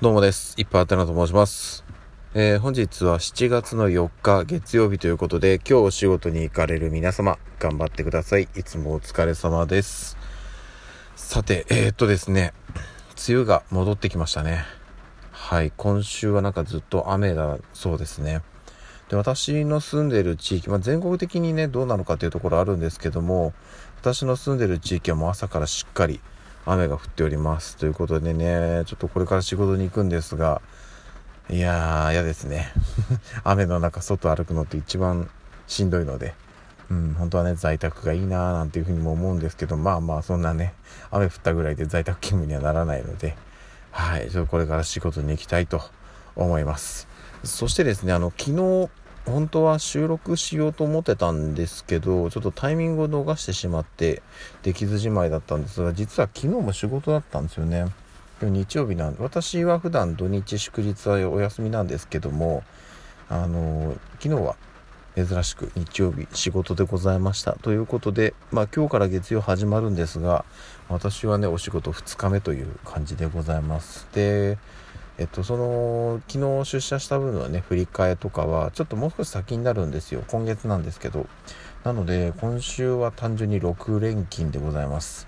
どうもです。いっぱいあてなと申します。えー本日は7月の4日月曜日ということで、今日お仕事に行かれる皆様、頑張ってください。いつもお疲れ様です。さて、えー、っとですね、梅雨が戻ってきましたね。はい、今週はなんかずっと雨だそうですね。で、私の住んでる地域、まあ、全国的にね、どうなのかというところあるんですけども、私の住んでる地域はもう朝からしっかり雨が降っております。ということでね、ちょっとこれから仕事に行くんですが、いやー、嫌ですね。雨の中、外歩くのって一番しんどいので、うん、本当はね、在宅がいいなーなんていうふうにも思うんですけど、まあまあ、そんなね、雨降ったぐらいで在宅勤務にはならないので、はい、ちょっとこれから仕事に行きたいと思います。そしてですね、あの、昨日、本当は収録しようと思ってたんですけど、ちょっとタイミングを逃してしまって、できずじまいだったんですが、実は昨日も仕事だったんですよね。今日日曜日なんで、私は普段土日祝日はお休みなんですけども、あの、昨日は珍しく日曜日仕事でございました。ということで、まあ今日から月曜始まるんですが、私はね、お仕事2日目という感じでございます。で、えっと、その、昨日出社した分のね、振り替えとかは、ちょっともう少し先になるんですよ。今月なんですけど。なので、今週は単純に6連勤でございます。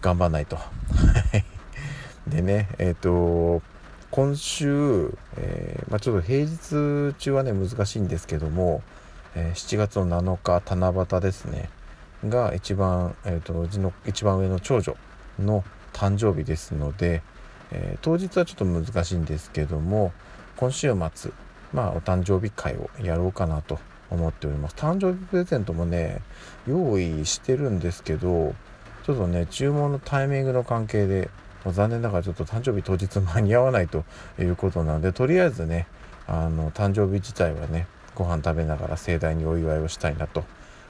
頑張んないと。でね、えっと、今週、えーまあ、ちょっと平日中はね、難しいんですけども、えー7月の7日、七夕ですね、が一番、えっと、うちの一番上の長女の誕生日ですので、えー当日はちょっと難しいんですけども今週末まあお誕生日会をやろうかなと思っております。誕生日プレゼントもね用意してるんですけどちょっとね注文のタイミングの関係で残念ながらちょっと誕生日当日間に合わないということなのでとりあえずねあの誕生日自体はねご飯食べながら盛大にお祝いをしたいなと。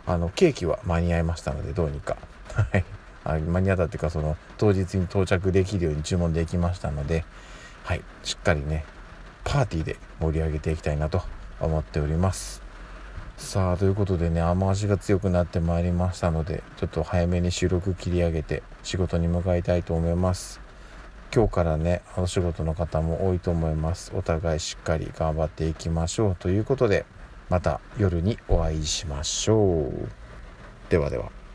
あのケーキは間に合いましたのでどうにか。はい。間に合ったっていうかその当日に到着できるように注文できましたのではいしっかりねパーティーで盛り上げていきたいなと思っております。さあということでね雨足が強くなってまいりましたのでちょっと早めに収録切り上げて仕事に向かいたいと思います。今日からねお仕事の方も多いと思います。お互いしっかり頑張っていきましょうということでまた夜にお会いしましょう。ではでは。